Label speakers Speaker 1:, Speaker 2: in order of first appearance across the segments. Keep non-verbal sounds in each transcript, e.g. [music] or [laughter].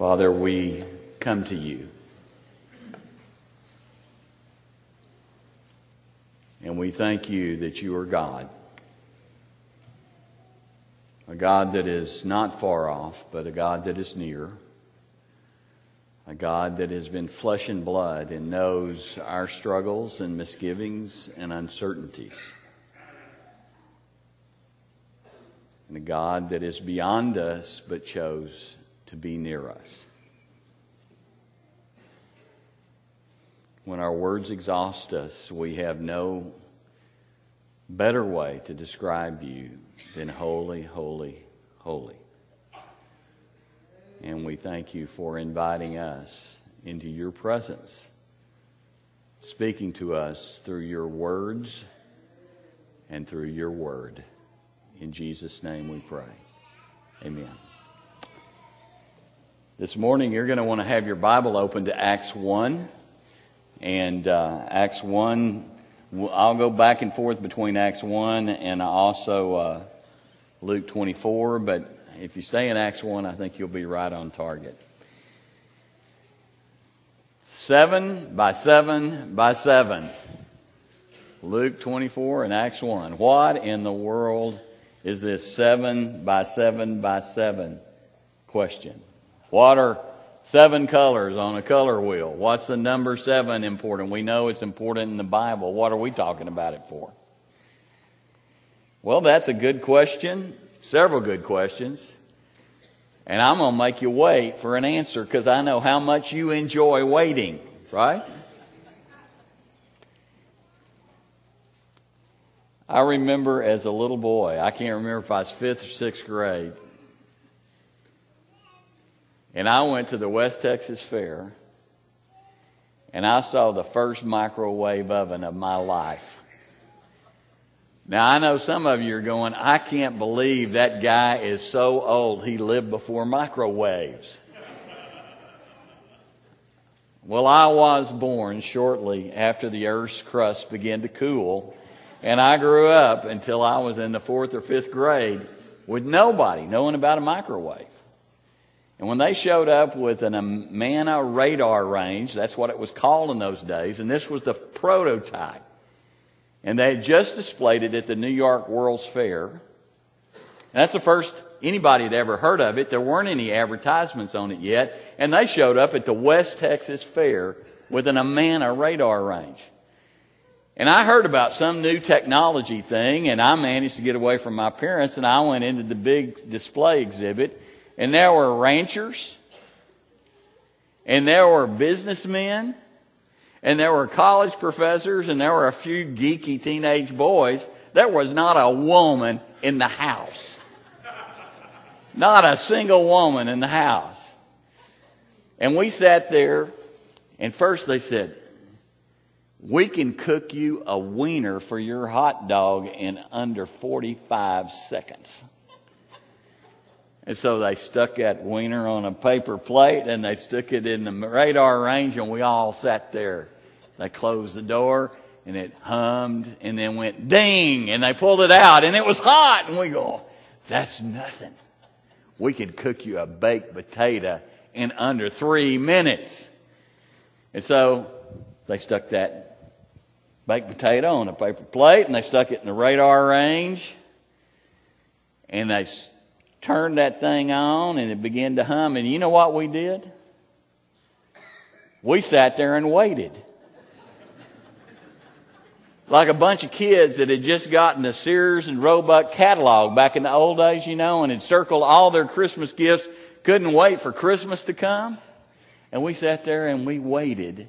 Speaker 1: Father, we come to you. And we thank you that you are God. A God that is not far off, but a God that is near. A God that has been flesh and blood and knows our struggles and misgivings and uncertainties. And a God that is beyond us but chose to be near us. When our words exhaust us, we have no better way to describe you than holy, holy, holy. And we thank you for inviting us into your presence, speaking to us through your words and through your word. In Jesus' name we pray. Amen. This morning, you're going to want to have your Bible open to Acts 1. And uh, Acts 1, I'll go back and forth between Acts 1 and also uh, Luke 24. But if you stay in Acts 1, I think you'll be right on target. Seven by seven by seven. Luke 24 and Acts 1. What in the world is this seven by seven by seven question? What are seven colors on a color wheel? What's the number seven important? We know it's important in the Bible. What are we talking about it for? Well, that's a good question. Several good questions. And I'm going to make you wait for an answer because I know how much you enjoy waiting, right? I remember as a little boy, I can't remember if I was fifth or sixth grade, and I went to the West Texas Fair and I saw the first microwave oven of my life. Now, I know some of you are going, I can't believe that guy is so old he lived before microwaves. well, I was born shortly after the Earth's crust began to cool, and I grew up until I was in the fourth or fifth grade with nobody knowing about a microwave. And when they showed up with an Amana radar range, that's what it was called in those days, and this was the prototype. And they had just displayed it at the New York World's Fair. And that's the first anybody had ever heard of it. There weren't any advertisements on it yet. And they showed up at the West Texas Fair with an Amana radar range. And I heard about some new technology thing, and I managed to get away from my parents, and I went into the big display exhibit and there were ranchers, and there were businessmen, and there were college professors, and there were a few geeky teenage boys. There was not a woman in the house. Not a single woman in the house. And we sat there, and first they said, We can cook you a wiener for your hot dog in under 45 seconds. And so they stuck that wiener on a paper plate and they stuck it in the radar range and we all sat there. They closed the door and it hummed and then went ding and they pulled it out and it was hot and we go, that's nothing. We could cook you a baked potato in under three minutes. And so they stuck that baked potato on a paper plate and they stuck it in the radar range and they turned that thing on and it began to hum. And you know what we did? We sat there and waited. Like a bunch of kids that had just gotten the Sears and Roebuck catalog back in the old days, you know, and had circled all their Christmas gifts, couldn't wait for Christmas to come. And we sat there and we waited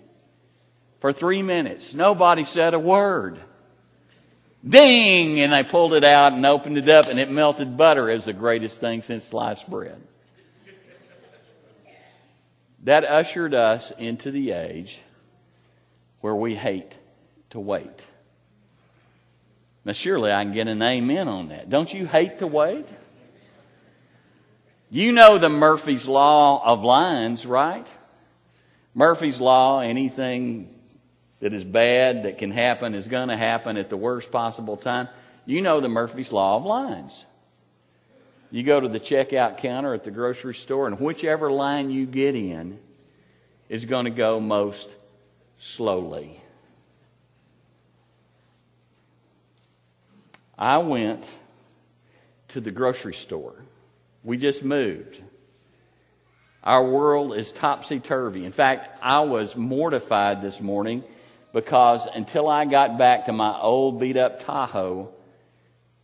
Speaker 1: for three minutes. Nobody said a word. Ding! And I pulled it out and opened it up and it melted butter. Was the greatest thing since sliced bread. That ushered us into the age where we hate to wait. Now, surely I can get an amen on that. Don't you hate to wait? You know the Murphy's Law of lines, right? Murphy's Law, anything that is bad, that can happen, is going to happen at the worst possible time. You know the Murphy's Law of lines. You go to the checkout counter at the grocery store, and whichever line you get in is going to go most slowly. I went to the grocery store. We just moved. Our world is topsy turvy. In fact, I was mortified this morning because until I got back to my old beat up Tahoe,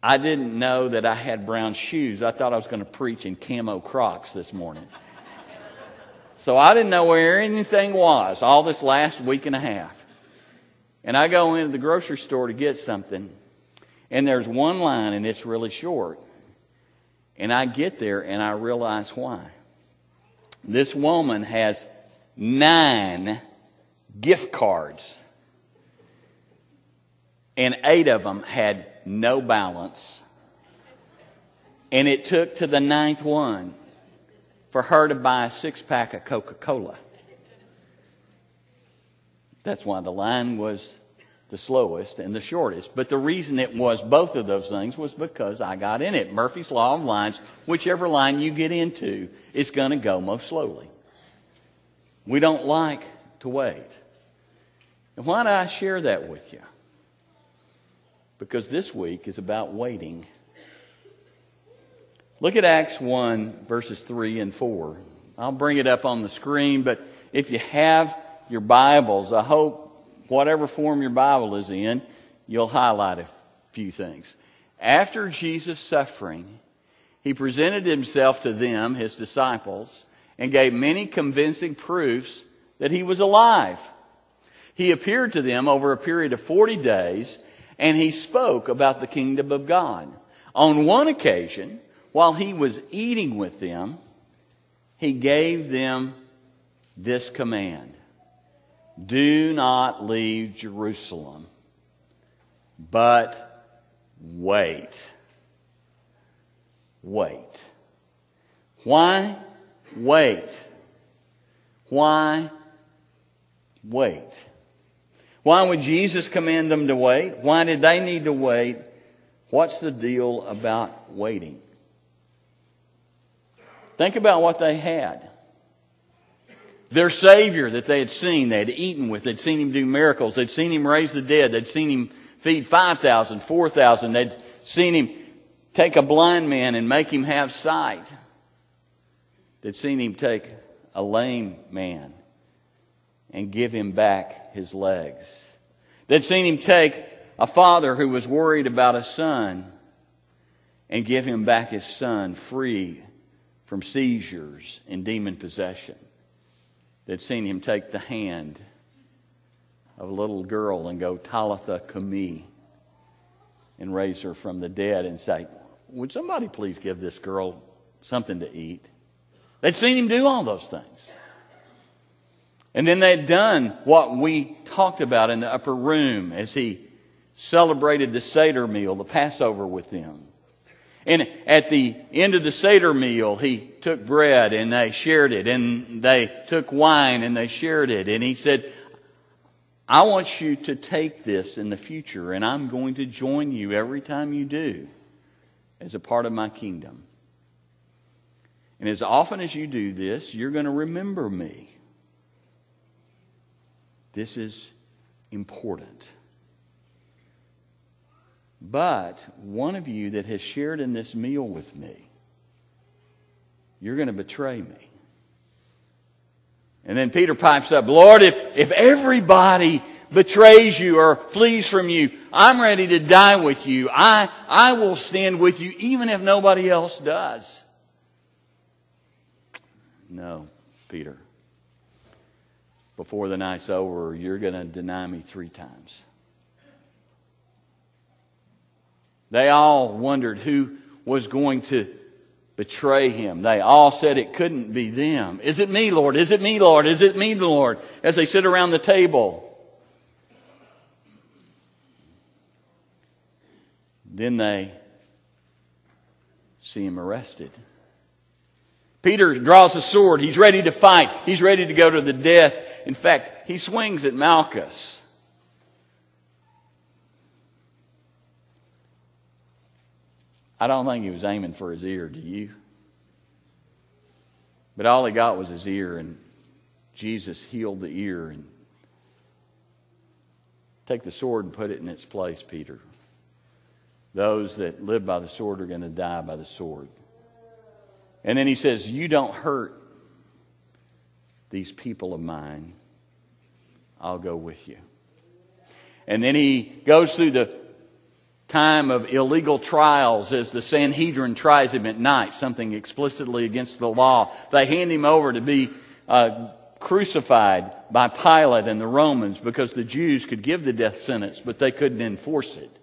Speaker 1: I didn't know that I had brown shoes. I thought I was going to preach in camo crocs this morning. [laughs] so I didn't know where anything was all this last week and a half. And I go into the grocery store to get something, and there's one line and it's really short. And I get there and I realize why. This woman has nine gift cards, and eight of them had no balance. And it took to the ninth one for her to buy a six pack of Coca Cola. That's why the line was the slowest and the shortest. But the reason it was both of those things was because I got in it. Murphy's Law of Lines, whichever line you get into, it's going to go most slowly. We don't like to wait. And why do I share that with you? Because this week is about waiting. Look at Acts 1, verses 3 and 4. I'll bring it up on the screen, but if you have your Bibles, I hope whatever form your Bible is in, you'll highlight a few things. After Jesus' suffering, he presented himself to them, his disciples, and gave many convincing proofs that he was alive. He appeared to them over a period of 40 days, and he spoke about the kingdom of God. On one occasion, while he was eating with them, he gave them this command do not leave Jerusalem, but wait. Wait. Why wait? Why wait? Why would Jesus command them to wait? Why did they need to wait? What's the deal about waiting? Think about what they had. Their Savior that they had seen, they had eaten with, they'd seen Him do miracles, they'd seen Him raise the dead, they'd seen Him feed 5,000, 4,000, they'd seen Him take a blind man and make him have sight. They'd seen Him take a lame man and give him back his legs. They'd seen Him take a father who was worried about a son and give him back his son free from seizures and demon possession. They'd seen him take the hand of a little girl and go, Talitha Kumi, and raise her from the dead and say, Would somebody please give this girl something to eat? They'd seen him do all those things. And then they'd done what we talked about in the upper room as he celebrated the Seder meal, the Passover with them. And at the end of the Seder meal, he took bread and they shared it, and they took wine and they shared it. And he said, I want you to take this in the future, and I'm going to join you every time you do as a part of my kingdom. And as often as you do this, you're going to remember me. This is important. But one of you that has shared in this meal with me, you're going to betray me. And then Peter pipes up, Lord, if, if everybody betrays you or flees from you, I'm ready to die with you. I, I will stand with you even if nobody else does. No, Peter. Before the night's over, you're going to deny me three times. They all wondered who was going to betray him. They all said it couldn't be them. Is it me, Lord? Is it me, Lord? Is it me, Lord? As they sit around the table. Then they see him arrested. Peter draws a sword. He's ready to fight. He's ready to go to the death. In fact, he swings at Malchus. I don't think he was aiming for his ear, do you? But all he got was his ear, and Jesus healed the ear. And take the sword and put it in its place, Peter. Those that live by the sword are going to die by the sword. And then he says, You don't hurt these people of mine. I'll go with you. And then he goes through the time of illegal trials as the Sanhedrin tries him at night, something explicitly against the law. They hand him over to be uh, crucified by Pilate and the Romans because the Jews could give the death sentence, but they couldn't enforce it.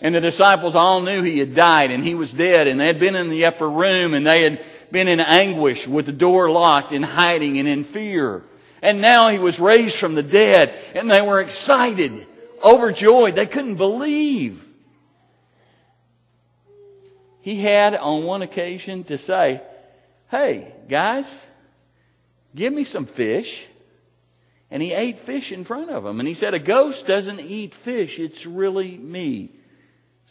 Speaker 1: And the disciples all knew he had died and he was dead and they had been in the upper room and they had been in anguish with the door locked in hiding and in fear. And now he was raised from the dead and they were excited, overjoyed. They couldn't believe. He had on one occasion to say, Hey, guys, give me some fish. And he ate fish in front of them. And he said, A ghost doesn't eat fish, it's really me.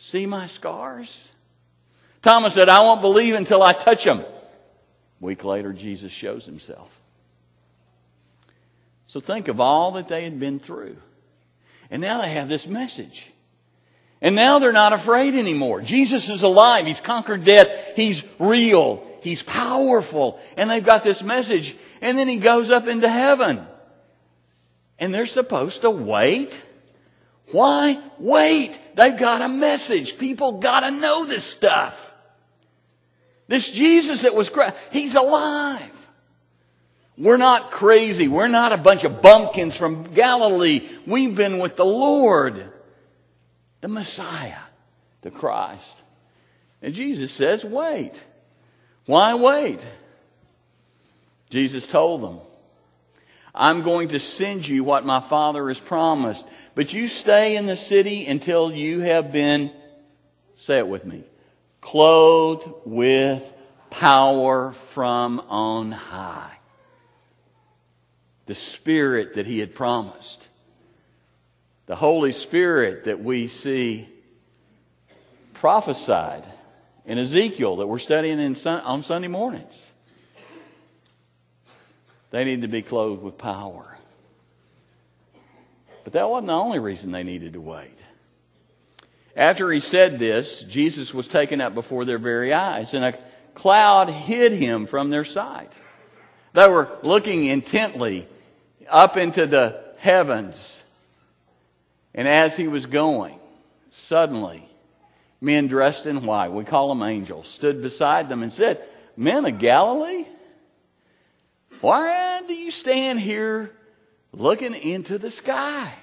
Speaker 1: See my scars? Thomas said, I won't believe until I touch them. A week later, Jesus shows himself. So think of all that they had been through. And now they have this message. And now they're not afraid anymore. Jesus is alive. He's conquered death. He's real. He's powerful. And they've got this message. And then he goes up into heaven. And they're supposed to wait. Why? Wait. They've got a message. People gotta know this stuff. This Jesus that was, Christ, he's alive. We're not crazy. We're not a bunch of bumpkins from Galilee. We've been with the Lord the Messiah, the Christ. And Jesus says, wait. Why wait? Jesus told them, I'm going to send you what my Father has promised, but you stay in the city until you have been, say it with me, clothed with power from on high. The Spirit that He had promised the Holy Spirit that we see prophesied in Ezekiel that we're studying in, on Sunday mornings. They need to be clothed with power. But that wasn't the only reason they needed to wait. After he said this, Jesus was taken up before their very eyes, and a cloud hid him from their sight. They were looking intently up into the heavens and as he was going, suddenly, men dressed in white, we call them angels, stood beside them and said, Men of Galilee, why do you stand here looking into the sky?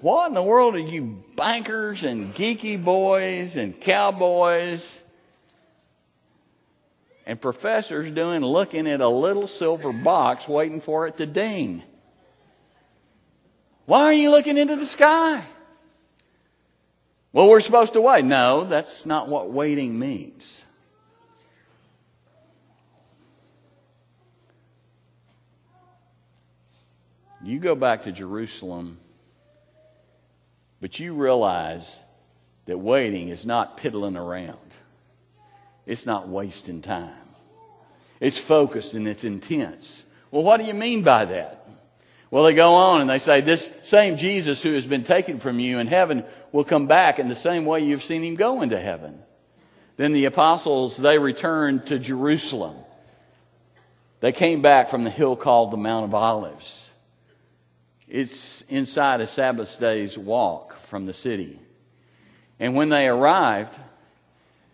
Speaker 1: What in the world are you bankers and geeky boys and cowboys and professors doing looking at a little silver box waiting for it to ding? Why are you looking into the sky? Well, we're supposed to wait. No, that's not what waiting means. You go back to Jerusalem, but you realize that waiting is not piddling around. It's not wasting time. It's focused and it's intense. Well, what do you mean by that? Well, they go on and they say, This same Jesus who has been taken from you in heaven will come back in the same way you've seen him go into heaven. Then the apostles, they returned to Jerusalem. They came back from the hill called the Mount of Olives. It's inside a Sabbath day's walk from the city. And when they arrived,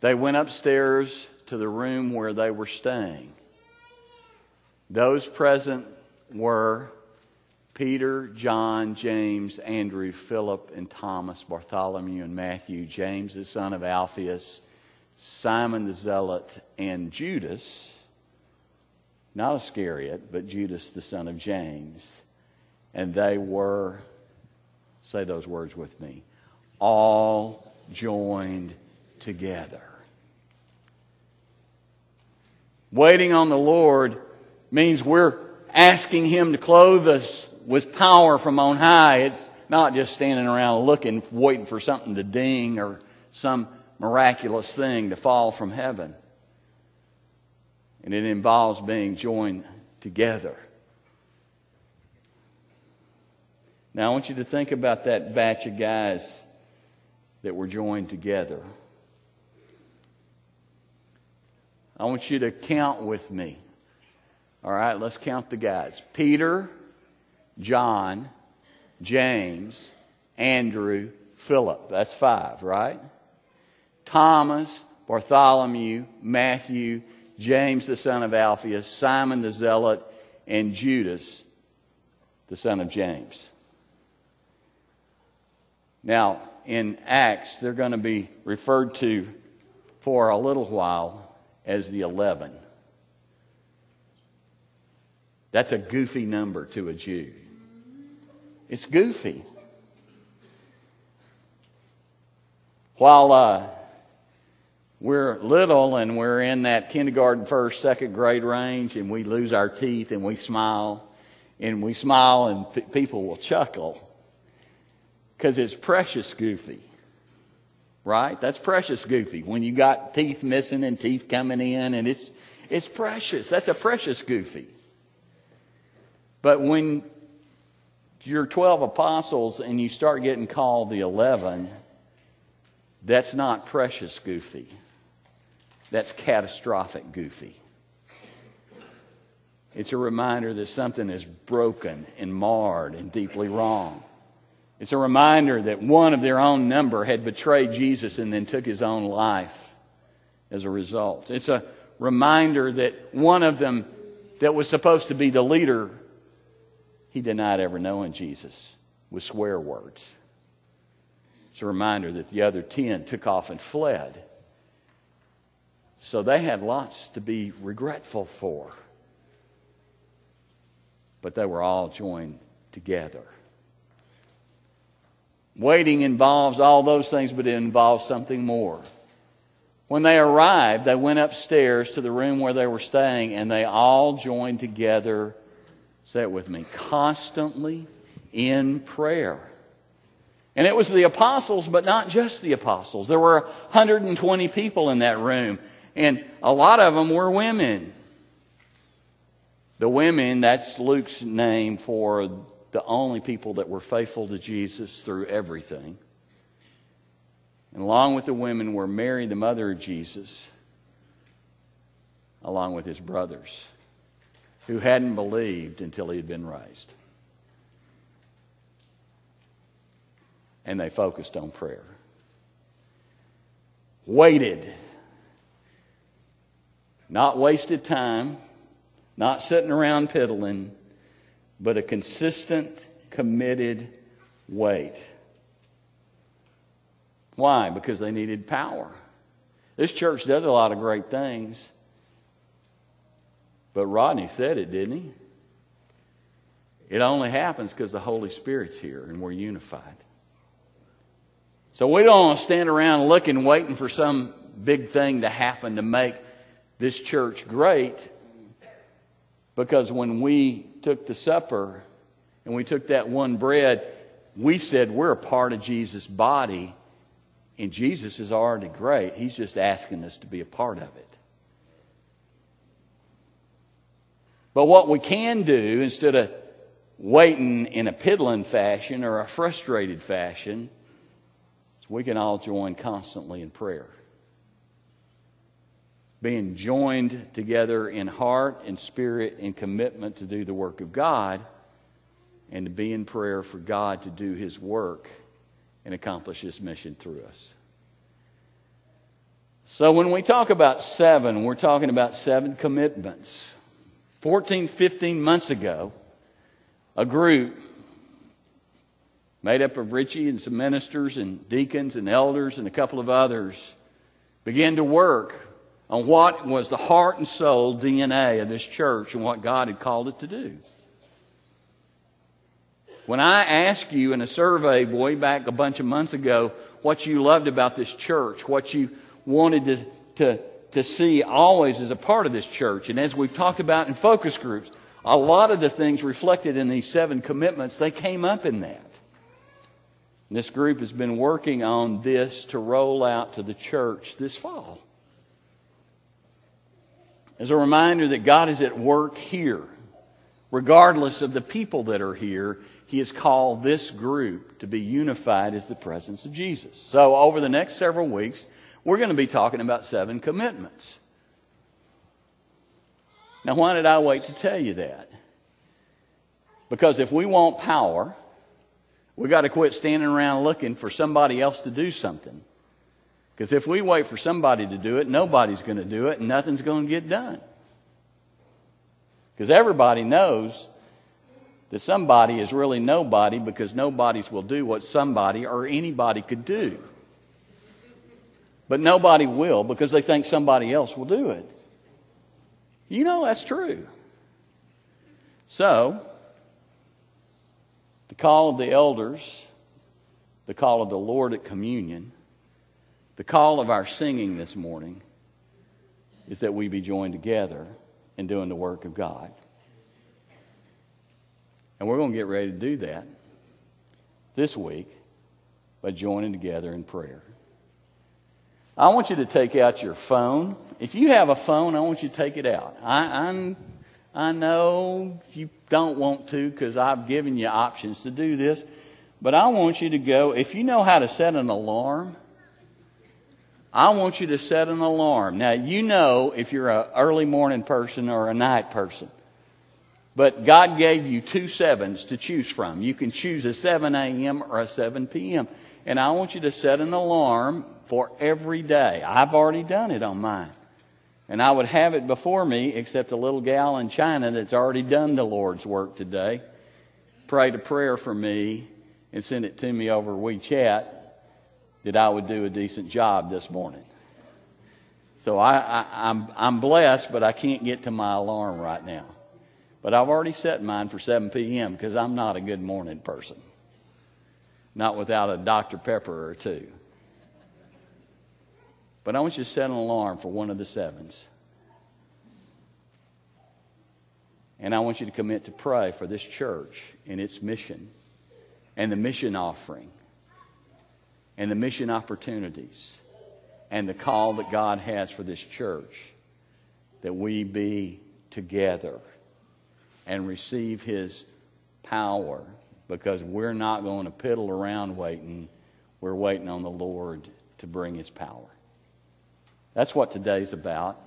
Speaker 1: they went upstairs to the room where they were staying. Those present were Peter, John, James, Andrew, Philip, and Thomas, Bartholomew, and Matthew, James, the son of Alphaeus, Simon the Zealot, and Judas, not Iscariot, but Judas, the son of James. And they were, say those words with me, all joined together. Waiting on the Lord means we're asking Him to clothe us with power from on high. It's not just standing around looking, waiting for something to ding or some miraculous thing to fall from heaven. And it involves being joined together. Now, I want you to think about that batch of guys that were joined together. I want you to count with me. All right, let's count the guys Peter, John, James, Andrew, Philip. That's five, right? Thomas, Bartholomew, Matthew, James the son of Alphaeus, Simon the Zealot, and Judas the son of James. Now, in Acts, they're going to be referred to for a little while as the 11. That's a goofy number to a Jew. It's goofy. While uh, we're little and we're in that kindergarten, first, second grade range, and we lose our teeth and we smile, and we smile and people will chuckle because it's precious goofy. Right? That's precious goofy. When you got teeth missing and teeth coming in, and it's, it's precious. That's a precious goofy. But when you're 12 apostles and you start getting called the 11, that's not precious goofy. That's catastrophic goofy. It's a reminder that something is broken and marred and deeply wrong. It's a reminder that one of their own number had betrayed Jesus and then took his own life as a result. It's a reminder that one of them that was supposed to be the leader, he denied ever knowing Jesus with swear words. It's a reminder that the other ten took off and fled. So they had lots to be regretful for. But they were all joined together. Waiting involves all those things, but it involves something more. When they arrived, they went upstairs to the room where they were staying, and they all joined together, say it with me, constantly in prayer. And it was the apostles, but not just the apostles. There were 120 people in that room, and a lot of them were women. The women, that's Luke's name for the only people that were faithful to Jesus through everything. And along with the women were Mary, the mother of Jesus, along with his brothers, who hadn't believed until he had been raised. And they focused on prayer. Waited. Not wasted time, not sitting around piddling but a consistent, committed wait. Why? Because they needed power. This church does a lot of great things, but Rodney said it, didn't he? It only happens because the Holy Spirit's here and we're unified. So we don't stand around looking, waiting for some big thing to happen to make this church great. Because when we took the supper and we took that one bread, we said we're a part of Jesus' body, and Jesus is already great. He's just asking us to be a part of it. But what we can do, instead of waiting in a piddling fashion or a frustrated fashion, we can all join constantly in prayer being joined together in heart and spirit and commitment to do the work of God and to be in prayer for God to do His work and accomplish His mission through us. So, when we talk about seven, we're talking about seven commitments. 14, 15 months ago, a group made up of Richie and some ministers and deacons and elders and a couple of others began to work on what was the heart and soul DNA of this church and what God had called it to do. When I asked you in a survey way back a bunch of months ago what you loved about this church, what you wanted to, to, to see always as a part of this church, and as we've talked about in focus groups, a lot of the things reflected in these seven commitments, they came up in that. This group has been working on this to roll out to the church this fall. As a reminder that God is at work here, regardless of the people that are here, He has called this group to be unified as the presence of Jesus. So, over the next several weeks, we're going to be talking about seven commitments. Now, why did I wait to tell you that? Because if we want power, we got to quit standing around looking for somebody else to do something. Because if we wait for somebody to do it, nobody's going to do it and nothing's going to get done. Because everybody knows that somebody is really nobody because nobodies will do what somebody or anybody could do. But nobody will because they think somebody else will do it. You know that's true. So, the call of the elders, the call of the Lord at communion, the call of our singing this morning is that we be joined together in doing the work of God. And we're going to get ready to do that this week by joining together in prayer. I want you to take out your phone. If you have a phone, I want you to take it out. I, I'm, I know you don't want to because I've given you options to do this, but I want you to go. If you know how to set an alarm, I want you to set an alarm. Now, you know if you're an early morning person or a night person. But God gave you two sevens to choose from. You can choose a 7 a.m. or a 7 p.m. And I want you to set an alarm for every day. I've already done it on mine. And I would have it before me, except a little gal in China that's already done the Lord's work today. Prayed a prayer for me and sent it to me over WeChat that I would do a decent job this morning. So I, I, I'm, I'm blessed, but I can't get to my alarm right now. But I've already set mine for 7 p.m. because I'm not a good morning person. Not without a Dr. Pepper or two. But I want you to set an alarm for one of the sevens. And I want you to commit to pray for this church and its mission and the mission offering and the mission opportunities and the call that God has for this church that we be together and receive His power because we're not going to piddle around waiting. We're waiting on the Lord to bring His power. That's what today's about.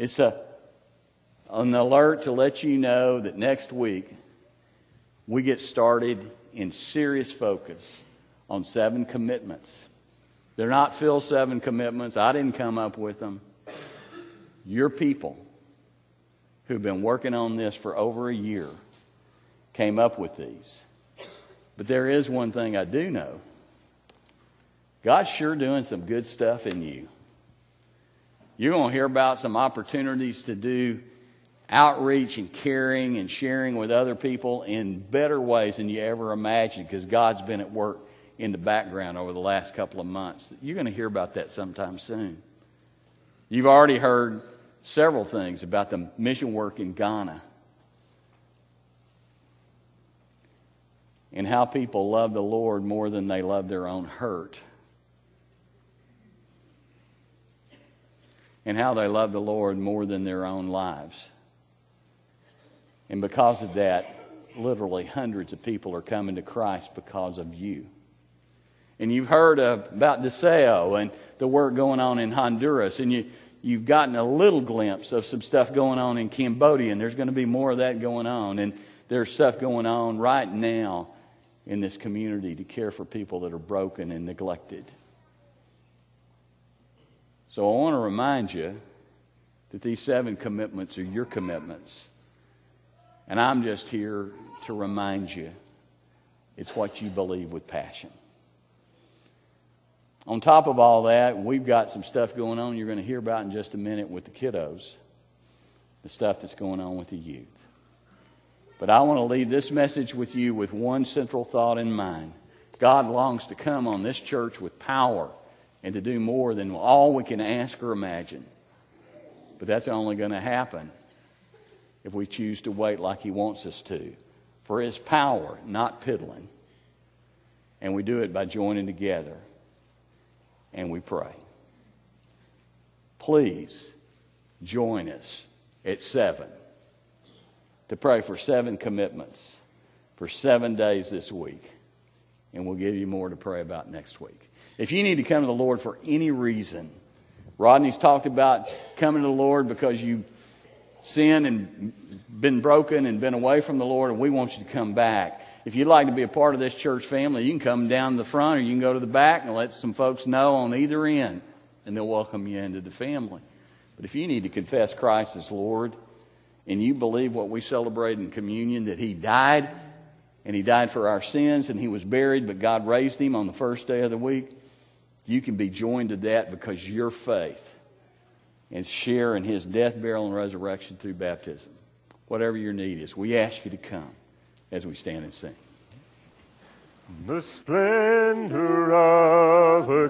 Speaker 1: It's a, an alert to let you know that next week we get started in serious focus on seven commitments. They're not Phil's seven commitments. I didn't come up with them. Your people who've been working on this for over a year came up with these. But there is one thing I do know God's sure doing some good stuff in you. You're going to hear about some opportunities to do outreach and caring and sharing with other people in better ways than you ever imagined because God's been at work in the background over the last couple of months. You're going to hear about that sometime soon. You've already heard several things about the mission work in Ghana and how people love the Lord more than they love their own hurt. and how they love the Lord more than their own lives. And because of that, literally hundreds of people are coming to Christ because of you. And you've heard of, about Deseo and the work going on in Honduras, and you, you've gotten a little glimpse of some stuff going on in Cambodia, and there's going to be more of that going on. And there's stuff going on right now in this community to care for people that are broken and neglected. So I want to remind you that these seven commitments are your commitments. And I'm just here to remind you it's what you believe with passion. On top of all that, we've got some stuff going on you're going to hear about in just a minute with the kiddos, the stuff that's going on with the youth. But I want to leave this message with you with one central thought in mind. God longs to come on this church with power and to do more than all we can ask or imagine. But that's only going to happen if we choose to wait like He wants us to for His power, not piddling, And we do it by joining together and we pray. Please join us at 7 to pray for seven commitments for seven days this week. And we'll give you more to pray about next week. If you need to come to the Lord for any reason, Rodney's talked about coming to the Lord because you sinned and been broken and been away from the Lord, and we want you to come back. If you'd like to be a part of this church family, you can come down the front or you can go to the back and let some folks know on either end, and they'll welcome you into the family. But if you need to confess Christ as Lord, and you believe what we celebrate in communion, that He died, and He died for our sins, and He was buried, but God raised Him on the first day of the week, you can be joined to that because your faith and share in his death, burial, and resurrection through baptism. Whatever your need is, we ask you to come as we stand and sing.
Speaker 2: The splendor of a